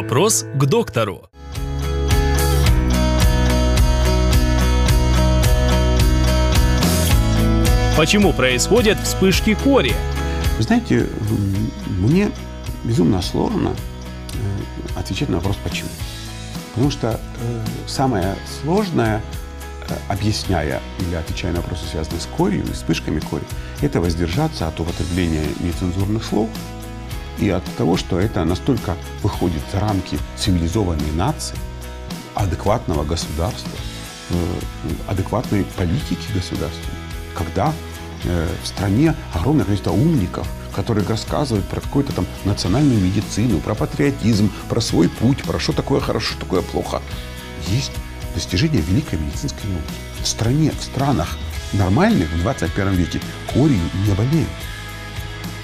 Вопрос к доктору. Почему происходят вспышки кори? Вы знаете, мне безумно сложно э, отвечать на вопрос «почему?». Потому что э, самое сложное, э, объясняя или отвечая на вопросы, связанные с корью и вспышками кори, это воздержаться от употребления нецензурных слов и от того, что это настолько выходит за рамки цивилизованной нации, адекватного государства, адекватной политики государства, когда в стране огромное количество умников, которые рассказывают про какую-то там национальную медицину, про патриотизм, про свой путь, про что такое хорошо, что такое плохо. Есть достижения великой медицинской науки. В стране, в странах нормальных в 21 веке корью не болеют.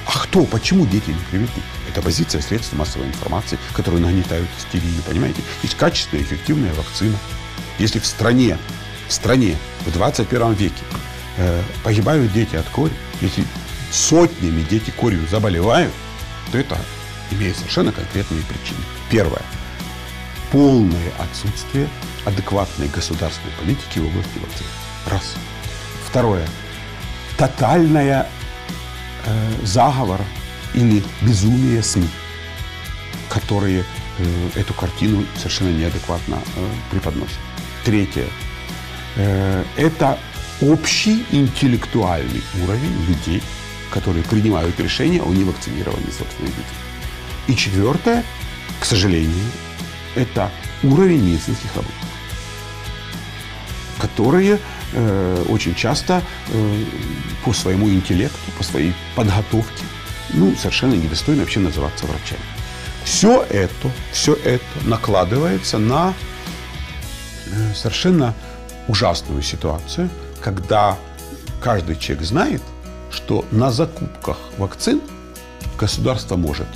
А кто, почему дети не привиты? Это позиция средств массовой информации, которые нагнетают истерию, понимаете? Есть качественная, эффективная вакцина. Если в стране, в стране в 21 веке э, погибают дети от кори, если сотнями дети корью заболевают, то это имеет совершенно конкретные причины. Первое. Полное отсутствие адекватной государственной политики в области вакцин. Раз. Второе. Тотальная заговор или безумие СМИ, которые э, эту картину совершенно неадекватно э, преподносят. Третье. Э, это общий интеллектуальный уровень людей, которые принимают решения о невакцинировании собственных детей. И четвертое, к сожалению, это уровень медицинских работников, которые э, очень часто э, по своему интеллекту, по своей подготовке, ну, совершенно недостойны вообще называться врачами. Все это, все это накладывается на э, совершенно ужасную ситуацию, когда каждый человек знает, что на закупках вакцин государство может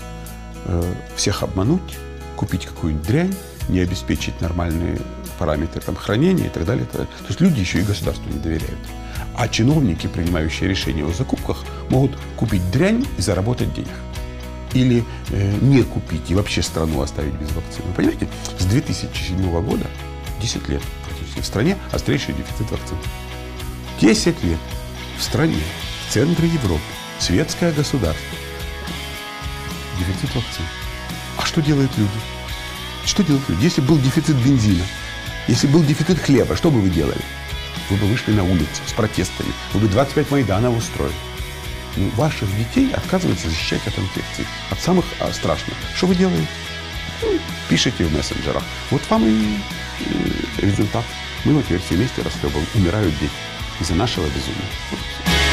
э, всех обмануть, купить какую-нибудь дрянь, не обеспечить нормальные параметры там, хранения и так далее. То есть люди еще и государству не доверяют. А чиновники, принимающие решения о закупках, могут купить дрянь и заработать денег. Или э, не купить и вообще страну оставить без вакцины. Вы понимаете, с 2007 года, 10 лет практически, в стране острейший дефицит вакцин. 10 лет в стране в центре Европы, светское государство, дефицит вакцин. А что делают люди? Что делают люди? Если был дефицит бензина, если был дефицит хлеба, что бы вы делали? Вы бы вышли на улицу с протестами, вы бы 25 Майданов устроили. Ну, ваших детей отказываются защищать от инфекций, от самых а, страшных. Что вы делаете? Ну, пишите в мессенджерах. Вот вам и, и результат. Мы вот теперь все вместе расхлебываем. Умирают дети из-за нашего безумия.